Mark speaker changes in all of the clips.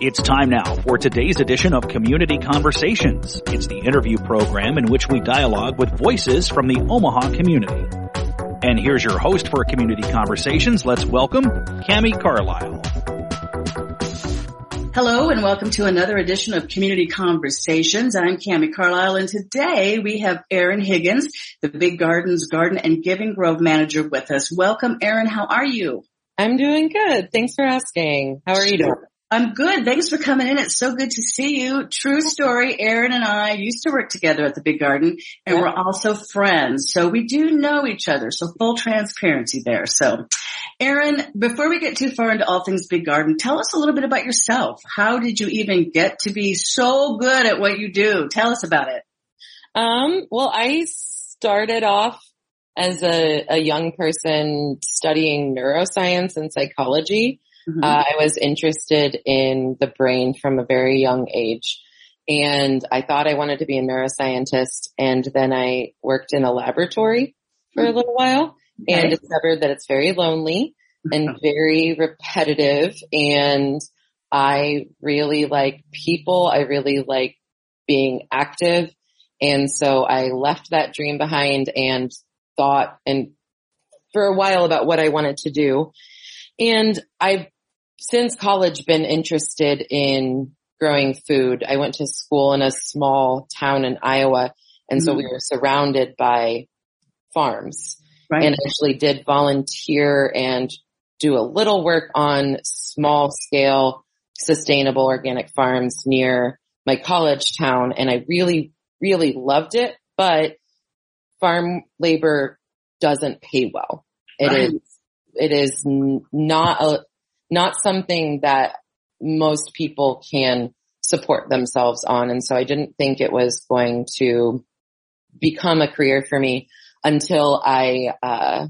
Speaker 1: It's time now for today's edition of Community Conversations. It's the interview program in which we dialogue with voices from the Omaha community. And here's your host for Community Conversations. Let's welcome Cami Carlisle.
Speaker 2: Hello and welcome to another edition of Community Conversations. I'm Cami Carlisle and today we have Erin Higgins, the Big Gardens Garden and Giving Grove Manager with us. Welcome Erin, how are you?
Speaker 3: I'm doing good. Thanks for asking. How are you doing?
Speaker 2: I'm good. Thanks for coming in. It's so good to see you. True story. Erin and I used to work together at the Big Garden and yeah. we're also friends. So we do know each other. So full transparency there. So Erin, before we get too far into all things Big Garden, tell us a little bit about yourself. How did you even get to be so good at what you do? Tell us about it.
Speaker 3: Um, well, I started off as a, a young person studying neuroscience and psychology. Mm-hmm. Uh, I was interested in the brain from a very young age. And I thought I wanted to be a neuroscientist. And then I worked in a laboratory for a little while okay. and discovered that it's very lonely and very repetitive. And I really like people. I really like being active. And so I left that dream behind and thought and for a while about what I wanted to do. And I've since college been interested in growing food. I went to school in a small town in Iowa and mm-hmm. so we mm-hmm. were surrounded by farms right. and actually did volunteer and do a little work on small scale sustainable organic farms near my college town and I really, really loved it, but farm labor doesn't pay well. It right. is, it is not a, not something that most people can support themselves on. And so I didn't think it was going to become a career for me until I, uh,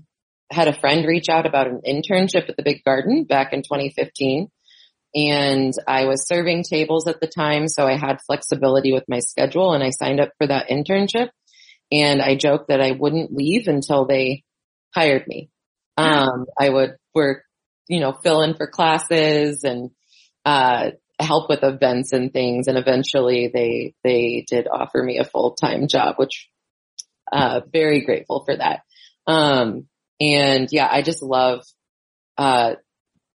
Speaker 3: had a friend reach out about an internship at the Big Garden back in 2015. And I was serving tables at the time, so I had flexibility with my schedule and I signed up for that internship. And I joked that I wouldn't leave until they hired me. Um, I would work you know, fill in for classes and, uh, help with events and things. And eventually they, they did offer me a full-time job, which, uh, very grateful for that. Um, and yeah, I just love, uh,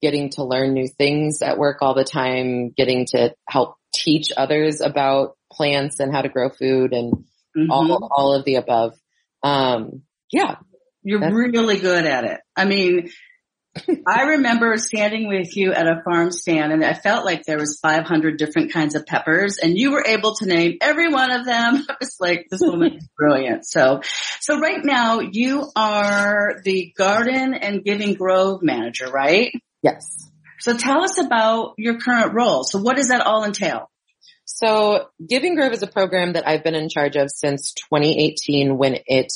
Speaker 3: getting to learn new things at work all the time, getting to help teach others about plants and how to grow food and mm-hmm. all, all of the above. Um, yeah.
Speaker 2: You're really good at it. I mean, I remember standing with you at a farm stand and I felt like there was 500 different kinds of peppers and you were able to name every one of them. I was like, this woman is brilliant. So, so right now you are the garden and giving grove manager, right?
Speaker 3: Yes.
Speaker 2: So tell us about your current role. So what does that all entail?
Speaker 3: So Giving Grove is a program that I've been in charge of since 2018 when it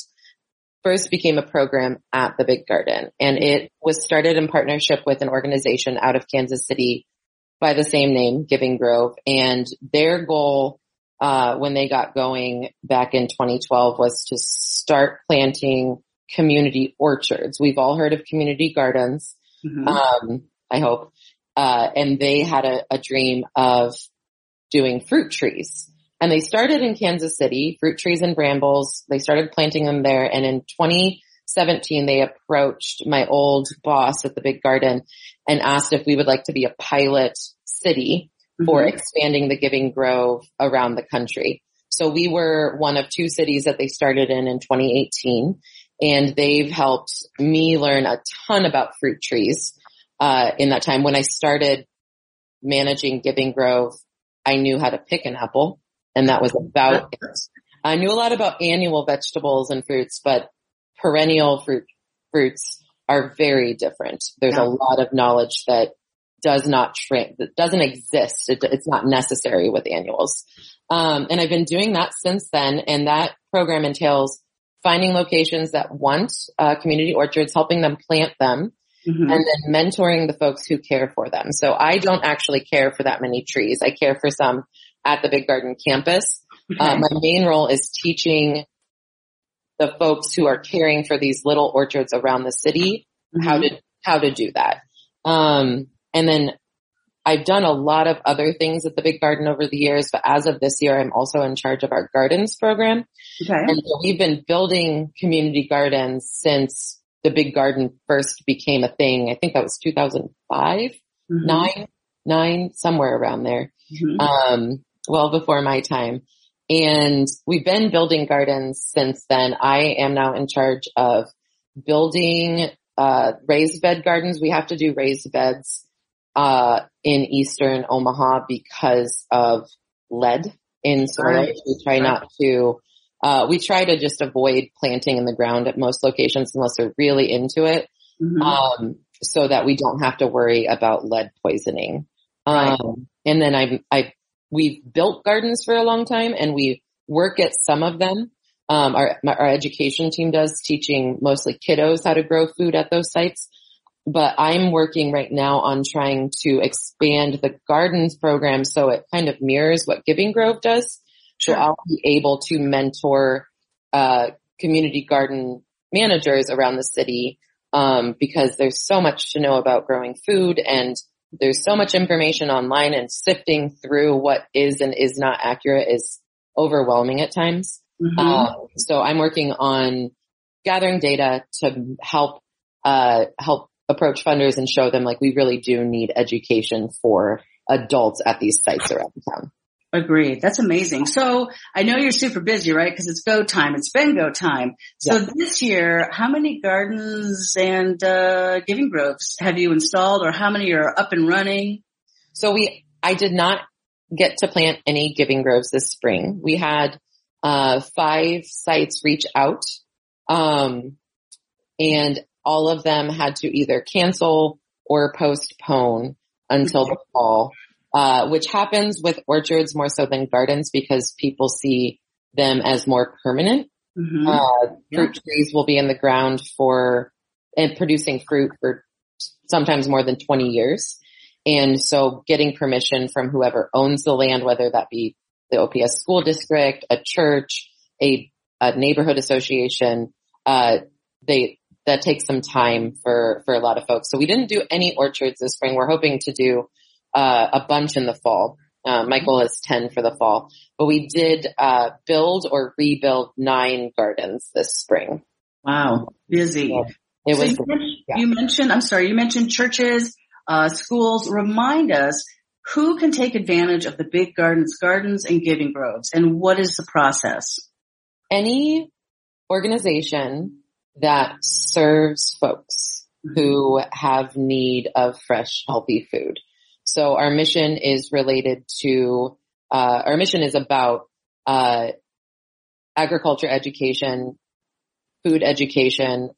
Speaker 3: first became a program at the Big Garden and it was started in partnership with an organization out of Kansas City by the same name, Giving Grove. And their goal, uh, when they got going back in 2012 was to start planting community orchards. We've all heard of community gardens. Mm-hmm. Um, I hope. Uh, and they had a, a dream of doing fruit trees. And they started in Kansas City, fruit trees and brambles. They started planting them there. And in 2017, they approached my old boss at the big garden and asked if we would like to be a pilot city for mm-hmm. expanding the Giving Grove around the country. So we were one of two cities that they started in in 2018 and they've helped me learn a ton about fruit trees, uh, in that time. When I started managing Giving Grove, I knew how to pick an apple and that was about it. I knew a lot about annual vegetables and fruits, but perennial fruit fruits are very different. There's yeah. a lot of knowledge that does not tra- that doesn't exist. It, it's not necessary with annuals. Um, and I've been doing that since then. And that program entails finding locations that want uh, community orchards, helping them plant them, mm-hmm. and then mentoring the folks who care for them. So I don't actually care for that many trees. I care for some at the Big Garden campus. Okay. Uh, my main role is teaching the folks who are caring for these little orchards around the city mm-hmm. how to how to do that. Um, and then I've done a lot of other things at the Big Garden over the years, but as of this year, I'm also in charge of our gardens program.
Speaker 2: Okay.
Speaker 3: And so we've been building community gardens since the Big Garden first became a thing. I think that was 2005,
Speaker 2: Mhm.
Speaker 3: nine, nine, somewhere around there.
Speaker 2: Mhm.
Speaker 3: Um, well before my time. And we've been building gardens since then. I am now in charge of building, uh, raised bed gardens. We have to do raised beds, uh, in eastern Omaha because of lead in soil.
Speaker 2: Right.
Speaker 3: We try
Speaker 2: Right.
Speaker 3: not to, uh, we try to just avoid planting in the ground at most locations unless they're really into it
Speaker 2: Mhm.
Speaker 3: um, so that we don't have to worry about lead poisoning.
Speaker 2: Right.
Speaker 3: Um, and then I, I, we've built gardens for a long time and we work at some of them. Um, our, my, our education team does teaching mostly kiddos how to grow food at those sites. But I'm working right now on trying to expand the gardens program so it kind of mirrors what Giving Grove does. So I'll be able to mentor, uh, community garden managers around the city um, because there's so much to know about growing food and there's so much information online and sifting through what is and is not accurate is overwhelming at times.
Speaker 2: Mhm.
Speaker 3: Um, so I'm working on gathering data to help, uh, help approach funders and show them like we really do need education for adults at these sites around town.
Speaker 2: Agreed. That's amazing. So I know you're super busy, right? Because it's go time. It's been go time. So
Speaker 3: Yeah.
Speaker 2: this year, how many gardens and uh, giving groves have you installed, or how many are up and running?
Speaker 3: So we, I did not get to plant any giving groves this spring. We had, uh, five sites reach out, um, and all of them had to either cancel or postpone until the fall, uh, which happens with orchards more so than gardens because people see them as more permanent.
Speaker 2: Mhm.
Speaker 3: Uh,
Speaker 2: Yeah.
Speaker 3: fruit trees will be in the ground for and producing fruit for sometimes more than 20 years. And so getting permission from whoever owns the land, whether that be the OPS school district, a church, a, a neighborhood association, uh, they, that takes some time for, for a lot of folks. So we didn't do any orchards this spring. We're hoping to do, uh, a bunch in the fall. Uh, my goal is 10 for the fall, but we did, uh, build or rebuild nine gardens this spring.
Speaker 2: Wow, busy.
Speaker 3: Yeah. It
Speaker 2: So
Speaker 3: was,
Speaker 2: you, mentioned,
Speaker 3: yeah.
Speaker 2: you mentioned, I'm sorry, you mentioned churches, uh, schools. Remind us who can take advantage of the big gardens, gardens and giving groves, and what is the process?
Speaker 3: any organization that serves folks who have need of fresh, healthy food. So our mission is related to, uh, our mission is about, uh, agriculture education, food education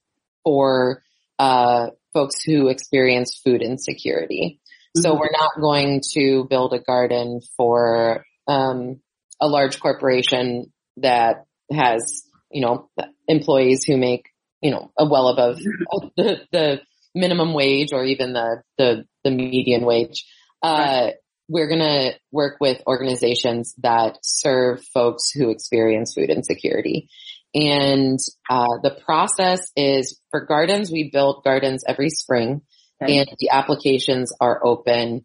Speaker 3: for, uh, folks who experience food insecurity. So
Speaker 2: Mhm.
Speaker 3: we're not going to build a garden for, um, a large corporation that has, you know, employees who make, you know, a well above the, the minimum wage or even the, the, the median wage. Uh, we're going to work with organizations that serve folks who experience food insecurity. And, uh, the process is for gardens, we build gardens every spring
Speaker 2: Okay.
Speaker 3: and the applications are open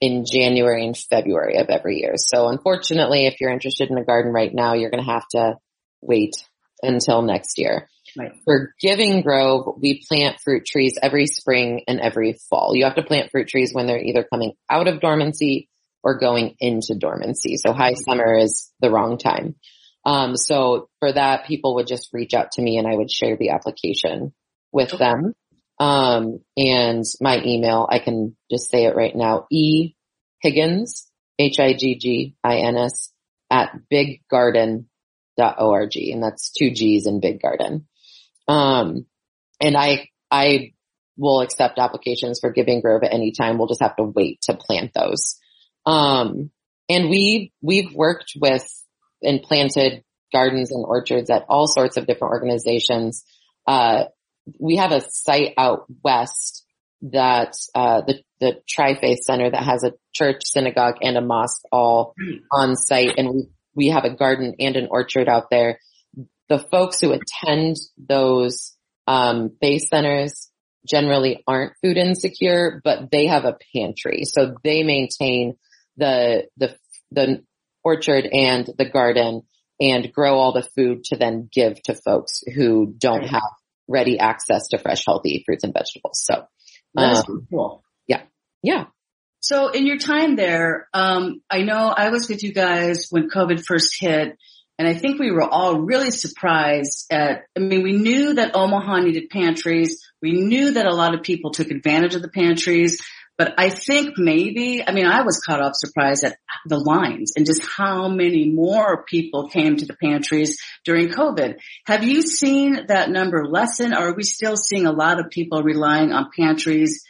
Speaker 3: in January and February of every year. So unfortunately, if you're interested in a garden right now, you're going to have to wait until next year.
Speaker 2: Right.
Speaker 3: For Giving Grove, we plant fruit trees every spring and every fall. You have to plant fruit trees when they're either coming out of dormancy or going into dormancy. So high summer is the wrong time. Um, so for that, people would just reach out to me and I would share the application with
Speaker 2: Okay.
Speaker 3: them. Um, and my email, I can just say it right now, E Higgins, H-I-G-G-I-N-S at biggarden.org. And that's two G's in Big Garden. Um, and I, I will accept applications for Giving Grove at any time. We'll just have to wait to plant those. Um, and we, we've worked with and planted gardens and orchards at all sorts of different organizations. Uh, we have a site out west that, uh, the, the Tri-Faith Center that has a church, synagogue, and a mosque all on site. And we, we have a garden and an orchard out there. The folks who attend those, um, base centers generally aren't food insecure, but they have a pantry. So they maintain the, the, the orchard and the garden and grow all the food to then give to folks who don't have ready access to fresh, healthy fruits and vegetables. So,
Speaker 2: um, cool.
Speaker 3: Yeah. Yeah.
Speaker 2: So in your time there, um, I know I was with you guys when COVID first hit and I think we were all really surprised at, I mean, we knew that Omaha needed pantries. We knew that a lot of people took advantage of the pantries, but I think maybe, I mean, I was caught off surprise at the lines and just how many more people came to the pantries during COVID. Have you seen that number lessen or are we still seeing a lot of people relying on pantries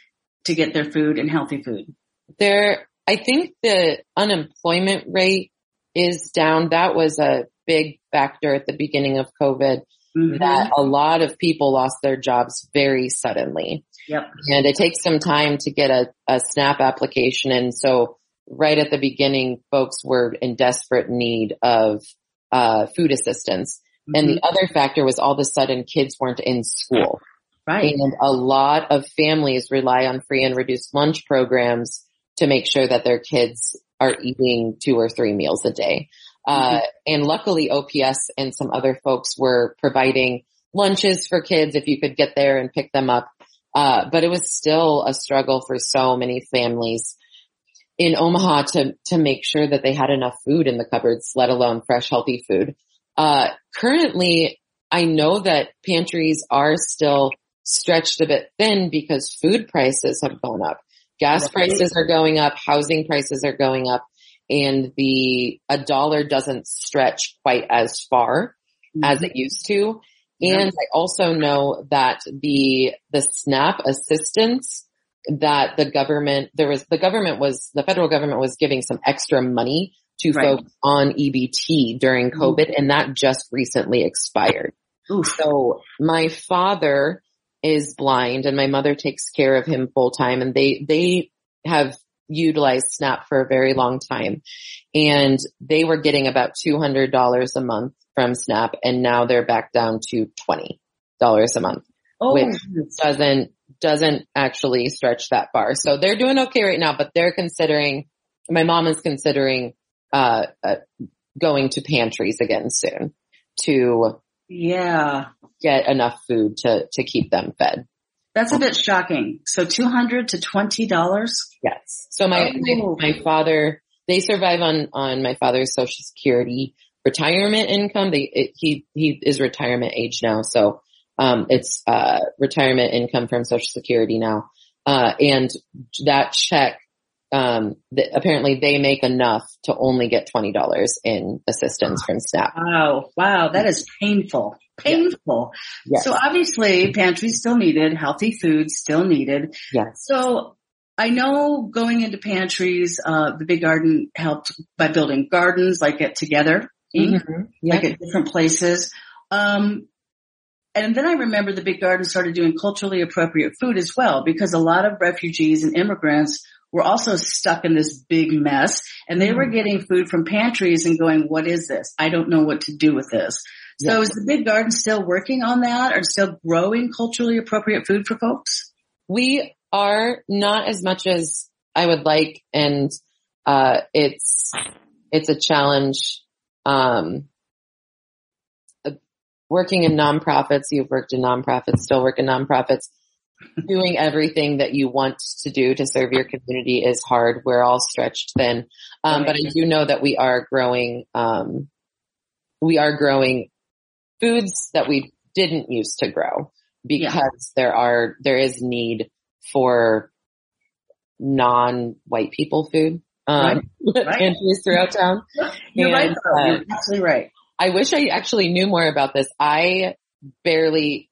Speaker 2: to get their food and healthy food?
Speaker 3: There, I think the unemployment rate is down. That was a big factor at the beginning of COVID mm-hmm. that a lot of people lost their jobs very suddenly.
Speaker 2: Yep.
Speaker 3: And it takes some time to get a, a SNAP application. And so right at the beginning, folks were in desperate need of uh, food assistance. Mm-hmm. And the mm-hmm. other factor was all of a sudden kids weren't in school.
Speaker 2: Right.
Speaker 3: And a lot of families rely on free and reduced lunch programs to make sure that their kids are eating two or three meals a day. Uh, mm-hmm. and luckily OPS and some other folks were providing lunches for kids if you could get there and pick them up. Uh, but it was still a struggle for so many families in Omaha to, to make sure that they had enough food in the cupboards, let alone fresh, healthy food. Uh, currently I know that pantries are still stretched a bit thin because food prices have gone up. Gas prices are going up, housing prices are going up and the, a dollar doesn't stretch quite as far mm-hmm. as it used to. And I also know that the, the SNAP assistance that the government, there was, the government was, the federal government was giving some extra money to right. folks on EBT during mm-hmm. COVID mm-hmm. and that just recently expired. Oof. So my father is blind and my mother takes care of him full time and they, they have utilized SNAP for a very long time and they were getting about $200 a month from SNAP and now they're back down to $20 a month, oh. which doesn't, doesn't actually stretch that far. So they're doing okay right now, but they're considering, my mom is considering, uh, uh going to pantries again soon to
Speaker 2: yeah
Speaker 3: get enough food to to keep them fed
Speaker 2: that's a bit shocking. So 200 to $20?
Speaker 3: Yes. So my, oh. my, my father, they survive on, on my father's social security retirement income. They, it, he, he is retirement age now. So, um, it's, uh, retirement income from social security now. Uh, and that check, um, the, apparently they make enough to only get $20 in assistance from SNAP.
Speaker 2: Wow. Wow. That is painful painful. Yes. So obviously pantries still needed, healthy food still needed.
Speaker 3: Yes.
Speaker 2: So I know going into pantries, uh, the big garden helped by building gardens like at Together, mm-hmm. like at different places. Um, and then I remember the big garden started doing culturally appropriate food as well because a lot of refugees and immigrants were also stuck in this big mess and they were getting food from pantries and going, what is this? I don't know what to do with this. So is the Big Garden still working on that or still growing culturally appropriate food for folks?
Speaker 3: We are not as much as I would like and uh, it's it's a challenge um, working in nonprofits, you've worked in nonprofits, still work in nonprofits. Doing everything that you want to do to serve your community is hard. We're all stretched thin. Um, right. but I do know that we are growing, um, we are growing foods that we didn't used to grow because yeah. there are, there is need for non-white people food. Um, right. right. throughout town.
Speaker 2: You're and, right. Uh, You're absolutely right.
Speaker 3: I wish I actually knew more about this. I barely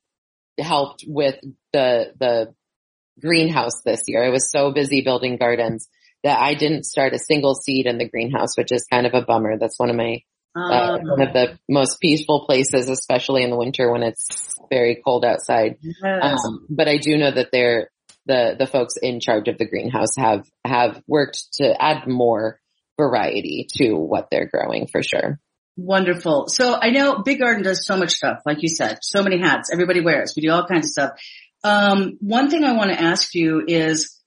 Speaker 3: helped with the, the greenhouse this year. I was so busy building gardens that I didn't start a single seed in the greenhouse, which is kind of a bummer. That's one of my uh, one of the most peaceful places, especially in the winter when it's very cold outside. Yes. Um, but I do know that they're the the folks in charge of the greenhouse have have worked to add more variety to what they're growing for sure.
Speaker 2: Wonderful. So I know Big Garden does so much stuff, like you said, so many hats everybody wears. We do all kinds of stuff. Um, one thing I want to ask you is,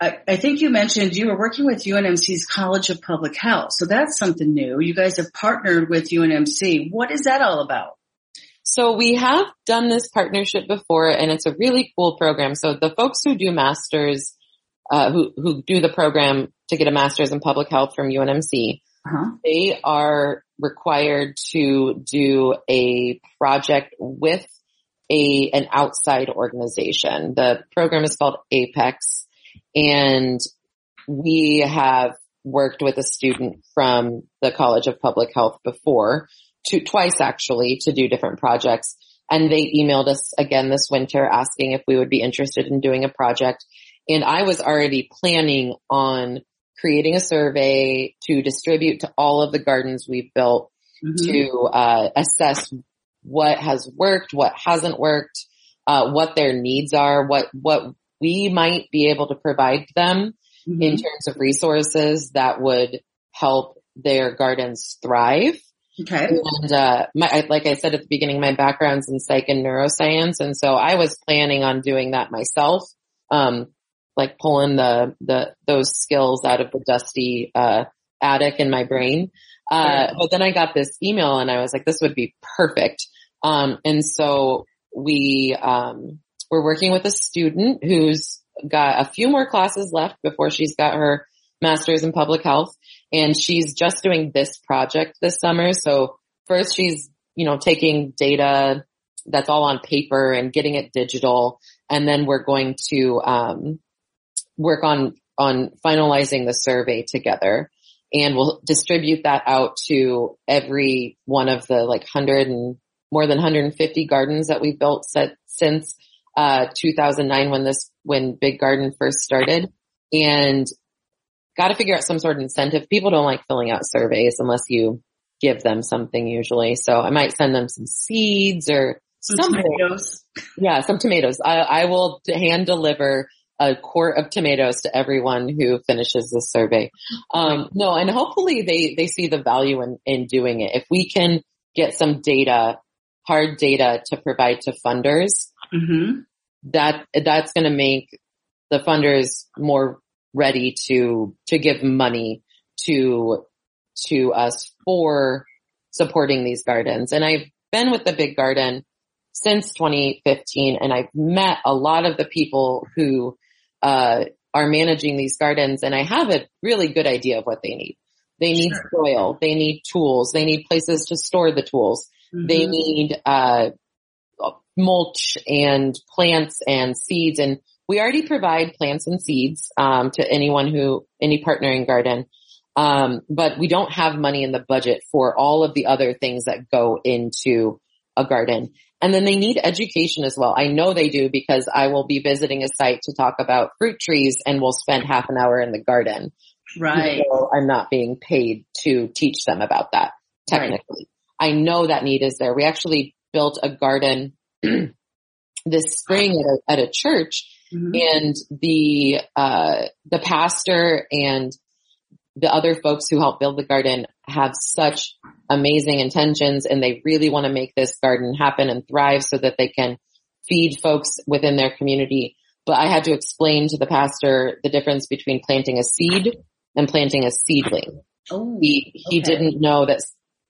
Speaker 2: I, I, think you mentioned you were working with UNMC's College of Public Health. So that's something new. You guys have partnered with UNMC. What is that all about?
Speaker 3: So we have done this partnership before and it's a really cool program. So the folks who do masters, uh, who, who do the program to get a master's in public health from UNMC, uh-huh. they are required to do a project with a, an outside organization. The program is called Apex and we have worked with a student from the College of Public Health before to twice actually to do different projects. And they emailed us again this winter asking if we would be interested in doing a project. And I was already planning on creating a survey to distribute to all of the gardens we've built mm-hmm. to uh, assess what has worked, what hasn't worked, uh, what their needs are, what what we might be able to provide them mm-hmm. in terms of resources that would help their gardens thrive.
Speaker 2: Okay.
Speaker 3: And, uh, my, like I said at the beginning, my background's in psych and neuroscience. And so I was planning on doing that myself. Um, like pulling the, the, those skills out of the dusty, uh, attic in my brain. Uh, but then I got this email and I was like, this would be perfect. Um, and so we, um, we're working with a student who's got a few more classes left before she's got her master's in public health and she's just doing this project this summer. So first she's, you know, taking data that's all on paper and getting it digital. And then we're going to, um, work on, on finalizing the survey together and we'll distribute that out to every one of the like hundred and more than 150 gardens that we've built set, since, uh, 2009 when this, when Big Garden first started. And got to figure out some sort of incentive. People don't like filling out surveys unless you give them something usually. So I might send them some seeds or
Speaker 2: some something. tomatoes.
Speaker 3: Yeah, some tomatoes. I, I will hand deliver a quart of tomatoes to everyone who finishes this survey. Um, no, and hopefully they, they see the value in, in doing it. If we can get some data, hard data to provide to funders, mm-hmm. that, that's going to make the funders more ready to, to give money to, to us for supporting these gardens. And I've been with the big garden since 2015 and I've met a lot of the people who, uh, are managing these gardens and I have a really good idea of what they need. They need sure. soil. They need tools. They need places to store the tools. Mm-hmm. They need, uh, mulch and plants and seeds and we already provide plants and seeds um, to anyone who any partnering garden, um, but we don't have money in the budget for all of the other things that go into a garden. And then they need education as well. I know they do because I will be visiting a site to talk about fruit trees and we'll spend half an hour in the garden.
Speaker 2: Right.
Speaker 3: So I'm not being paid to teach them about that technically. Right. I know that need is there. We actually built a garden this spring at a, at a church Mm-hmm. And the, uh, the pastor and the other folks who help build the garden have such amazing intentions and they really want to make this garden happen and thrive so that they can feed folks within their community. But I had to explain to the pastor the difference between planting a seed and planting a seedling.
Speaker 2: Oh,
Speaker 3: he, he okay. didn't know that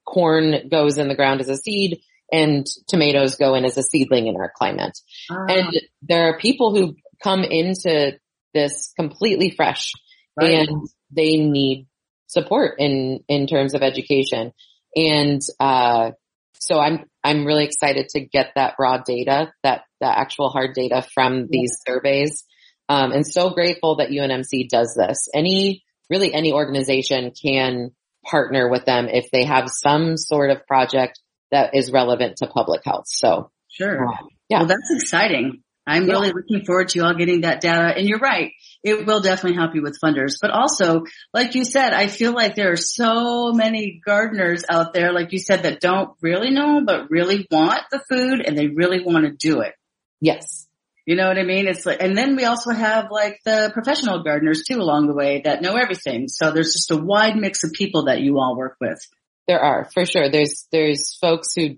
Speaker 3: corn goes in the ground as a seed and tomatoes go in as a seedling in our climate. Ah. And there are people who come into this completely fresh right. and they need support in, in terms of education. And, uh, so I'm, I'm really excited to get that raw data, that, the actual hard data from these yeah. surveys. Um, and so grateful that UNMC does this. Any, really any organization can partner with them if they have some sort of project that is relevant to public health. So.
Speaker 2: Sure. Uh, yeah. Well, that's exciting. I'm yeah. really looking forward to you all getting that data. And you're right. It will definitely help you with funders. But also, like you said, I feel like there are so many gardeners out there, like you said, that don't really know, but really want the food and they really want to do it.
Speaker 3: Yes.
Speaker 2: You know what I mean? It's like, and then we also have like the professional gardeners too along the way that know everything. So there's just a wide mix of people that you all work with.
Speaker 3: There are, for sure. There's, there's folks who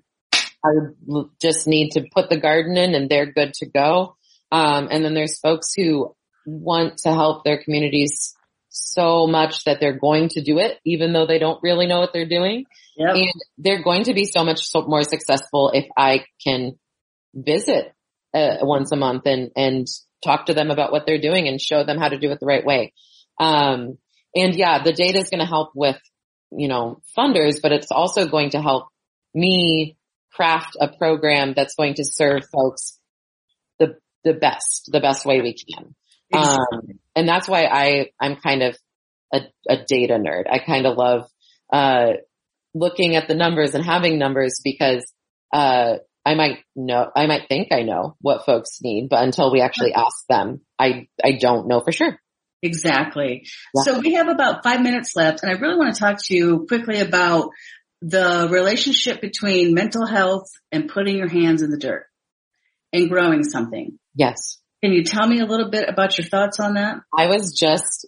Speaker 3: I just need to put the garden in and they're good to go. Um, and then there's folks who want to help their communities so much that they're going to do it, even though they don't really know what they're doing.
Speaker 2: Yep.
Speaker 3: And they're going to be so much so more successful if I can visit uh, once a month and, and talk to them about what they're doing and show them how to do it the right way. Um, and yeah, the data is going to help with, you know, funders, but it's also going to help me craft a program that's going to serve folks the, the best, the best way we can. Um, and that's why I, I'm kind of a, a data nerd. I kind of love, uh, looking at the numbers and having numbers because, uh, I might know, I might think I know what folks need, but until we actually ask them, I, I don't know for sure.
Speaker 2: Exactly. Yeah. So we have about five minutes left and I really want to talk to you quickly about the relationship between mental health and putting your hands in the dirt and growing something.
Speaker 3: Yes.
Speaker 2: Can you tell me a little bit about your thoughts on that?
Speaker 3: I was just,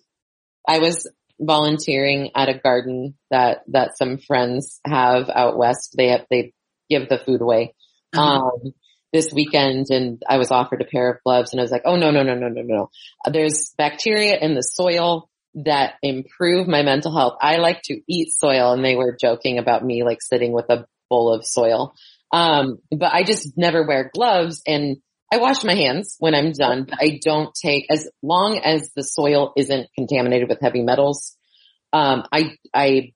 Speaker 3: I was volunteering at a garden that, that some friends have out west. They have, they give the food away. Uh-huh. Um, this weekend and I was offered a pair of gloves and I was like, oh no, no, no, no, no, no. There's bacteria in the soil that improve my mental health. I like to eat soil and they were joking about me like sitting with a bowl of soil. Um, but I just never wear gloves and I wash my hands when I'm done, but I don't take as long as the soil isn't contaminated with heavy metals. Um, I, I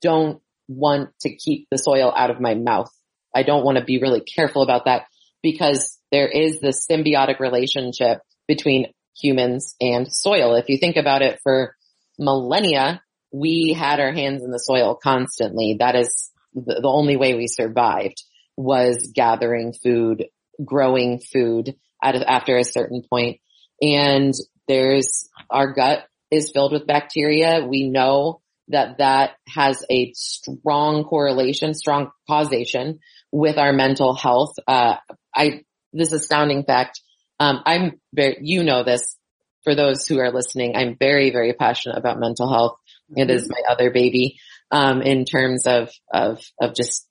Speaker 3: don't want to keep the soil out of my mouth I don't want to be really careful about that because there is this symbiotic relationship between humans and soil. If you think about it for millennia, we had our hands in the soil constantly. That is the, the only way we survived was gathering food, growing food at, after a certain point. And there's our gut is filled with bacteria. We know that that has a strong correlation, strong causation with our mental health. Uh, I, this astounding fact, um, I'm very, you know this for those who are listening. I'm very, very passionate about mental health. It is my other baby, um, in terms of, of, of just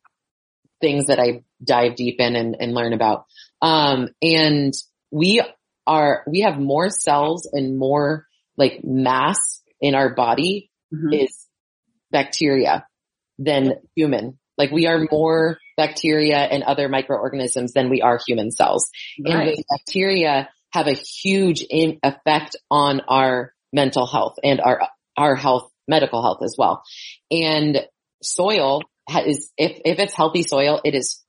Speaker 3: things that I dive deep in and, and learn about. Um, and we are, we have more cells and more like mass in our body mm-hmm. is bacteria than human. Like we are more bacteria and other microorganisms than we are human cells. Right. And those bacteria have a huge in- effect on our mental health and our, our health, medical health as well. And soil is, if, if it's healthy soil, it is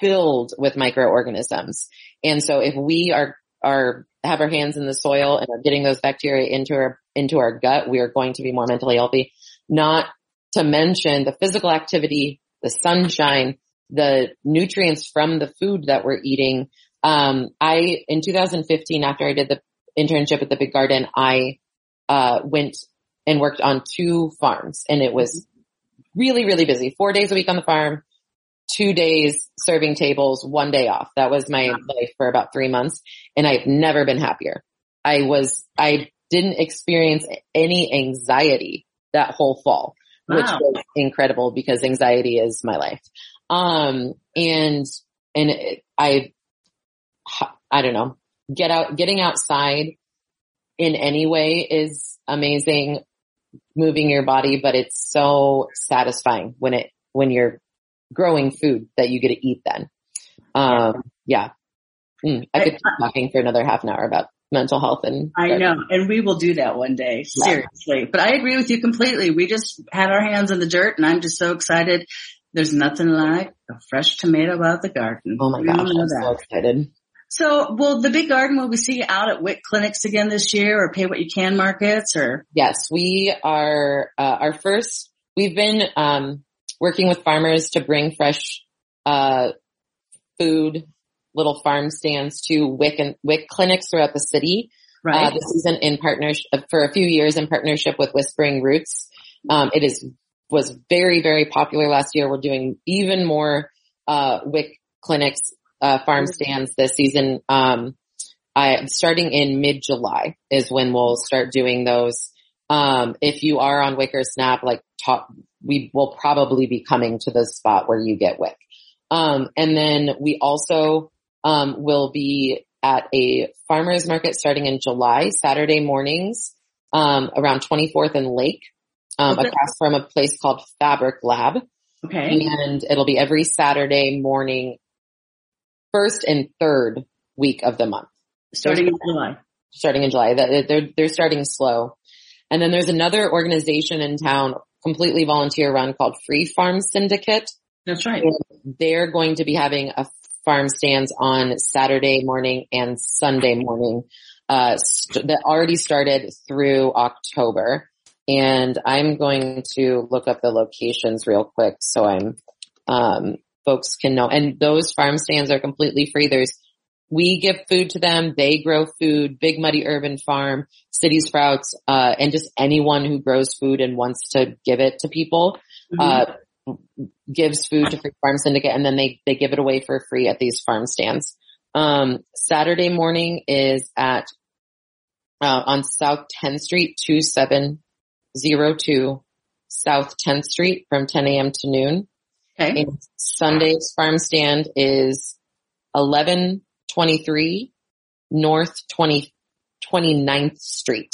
Speaker 3: filled with microorganisms. And so if we are, are, have our hands in the soil and are getting those bacteria into our, into our gut, we are going to be more mentally healthy. Not to mention the physical activity, the sunshine, the nutrients from the food that we're eating. Um, I, in 2015, after I did the internship at the Big Garden, I, uh, went and worked on two farms and it was really, really busy. Four days a week on the farm, two days serving tables, one day off. That was my life for about three months and I've never been happier. I was, I didn't experience any anxiety that whole fall, wow. which was incredible because anxiety is my life. Um, and, and I, I don't know, get out, getting outside in any way is amazing moving your body, but it's so satisfying when it, when you're growing food that you get to eat then. Um, yeah. Mm, I could keep talking for another half an hour about mental health and
Speaker 2: I know, and we will do that one day, seriously. Yeah. But I agree with you completely. We just had our hands in the dirt and I'm just so excited there's nothing like a fresh tomato out of the garden.
Speaker 3: Oh my gosh, I'm so excited.
Speaker 2: So, will the big garden, will we see you out at WIC clinics again this year or pay what you can markets or?
Speaker 3: Yes, we are, uh, our first, we've been, um, working with farmers to bring fresh, uh, food, little farm stands to WIC and WIC clinics throughout the city. Right. Uh, this season in partnership, for a few years in partnership with Whispering Roots. Um, it is was very, very popular last year. We're doing even more, uh, WIC clinics, uh, farm mm-hmm. stands this season. Um, I, starting in mid-July is when we'll start doing those. Um, if you are on WIC or Snap, like talk, we will probably be coming to the spot where you get WIC. Um, and then we also, um, will be at a farmer's market starting in July, Saturday mornings, um, around 24th and Lake, um, okay. across from a place called Fabric Lab.
Speaker 2: Okay.
Speaker 3: And it'll be every Saturday morning, first and third week of the month.
Speaker 2: Starting in July.
Speaker 3: Starting in July. They're, they're starting slow. And then there's another organization in town, completely volunteer run called Free Farm Syndicate.
Speaker 2: That's right.
Speaker 3: They're going to be having a farm stands on Saturday morning and Sunday morning, uh, st- that already started through October. And I'm going to look up the locations real quick so I'm, um, folks can know. And those farm stands are completely free. There's we give food to them. They grow food. Big Muddy Urban Farm, City Sprouts, uh, and just anyone who grows food and wants to give it to people, mm-hmm. uh, gives food to Free Farm Syndicate and then they, they give it away for free at these farm stands. Um, Saturday morning is at, uh, on South 10th Street, 2702 South 10th Street from 10 a.m. to noon.
Speaker 2: Okay. And
Speaker 3: Sunday's farm stand is 1123 North 20, 29th Street,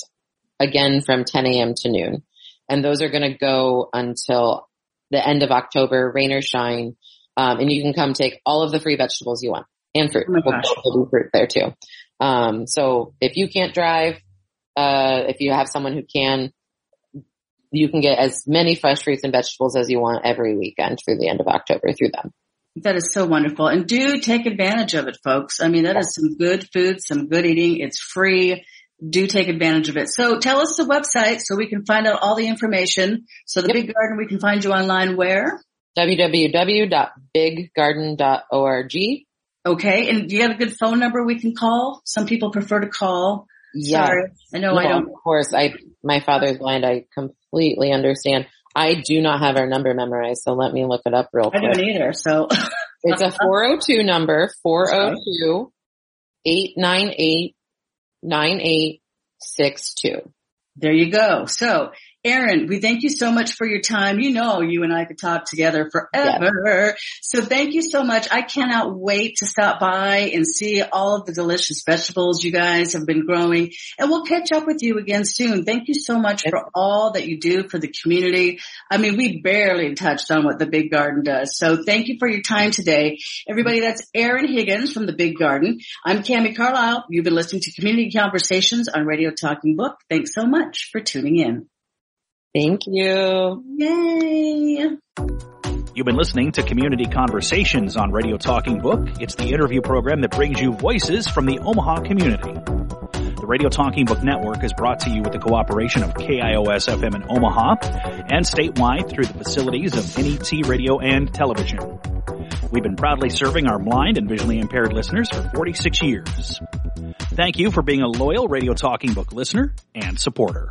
Speaker 3: again from 10 a.m. to noon. And those are going to go until the end of October, rain or shine. Um, and you can come take all of the free vegetables you want and fruit.
Speaker 2: Oh
Speaker 3: we'll fruit there too. Um, so if you can't drive, uh, if you have someone who can, you can get as many fresh fruits and vegetables as you want every weekend through the end of October through them.
Speaker 2: That is so wonderful. And do take advantage of it, folks. I mean, that is some good food, some good eating. It's free. Do take advantage of it. So tell us the website so we can find out all the information. So the yep. Big Garden, we can find you online where?
Speaker 3: www.biggarden.org.
Speaker 2: Okay. And do you have a good phone number we can call? Some people prefer to call.
Speaker 3: Yeah.
Speaker 2: Sorry. I know
Speaker 3: no,
Speaker 2: I don't.
Speaker 3: Of course. I, my father's blind. I completely understand. I do not have our number memorized, so let me look it up real quick.
Speaker 2: I don't either, so.
Speaker 3: it's a 402 number, 402 898 9862.
Speaker 2: There you go. So Erin, we thank you so much for your time. You know, you and I could talk together forever. So thank you so much. I cannot wait to stop by and see all of the delicious vegetables you guys have been growing and we'll catch up with you again soon. Thank you so much for all that you do for the community. I mean, we barely touched on what the Big Garden does. So thank you for your time today. Everybody, that's Erin Higgins from the Big Garden. I'm Cami Carlisle. You've been listening to Community Conversations on Radio Talking Book. Thanks so much for tuning in.
Speaker 3: Thank you.
Speaker 2: Yay.
Speaker 1: You've been listening to Community Conversations on Radio Talking Book. It's the interview program that brings you voices from the Omaha community. The Radio Talking Book Network is brought to you with the cooperation of KIOS FM in Omaha and statewide through the facilities of NET Radio and Television. We've been proudly serving our blind and visually impaired listeners for 46 years. Thank you for being a loyal Radio Talking Book listener and supporter.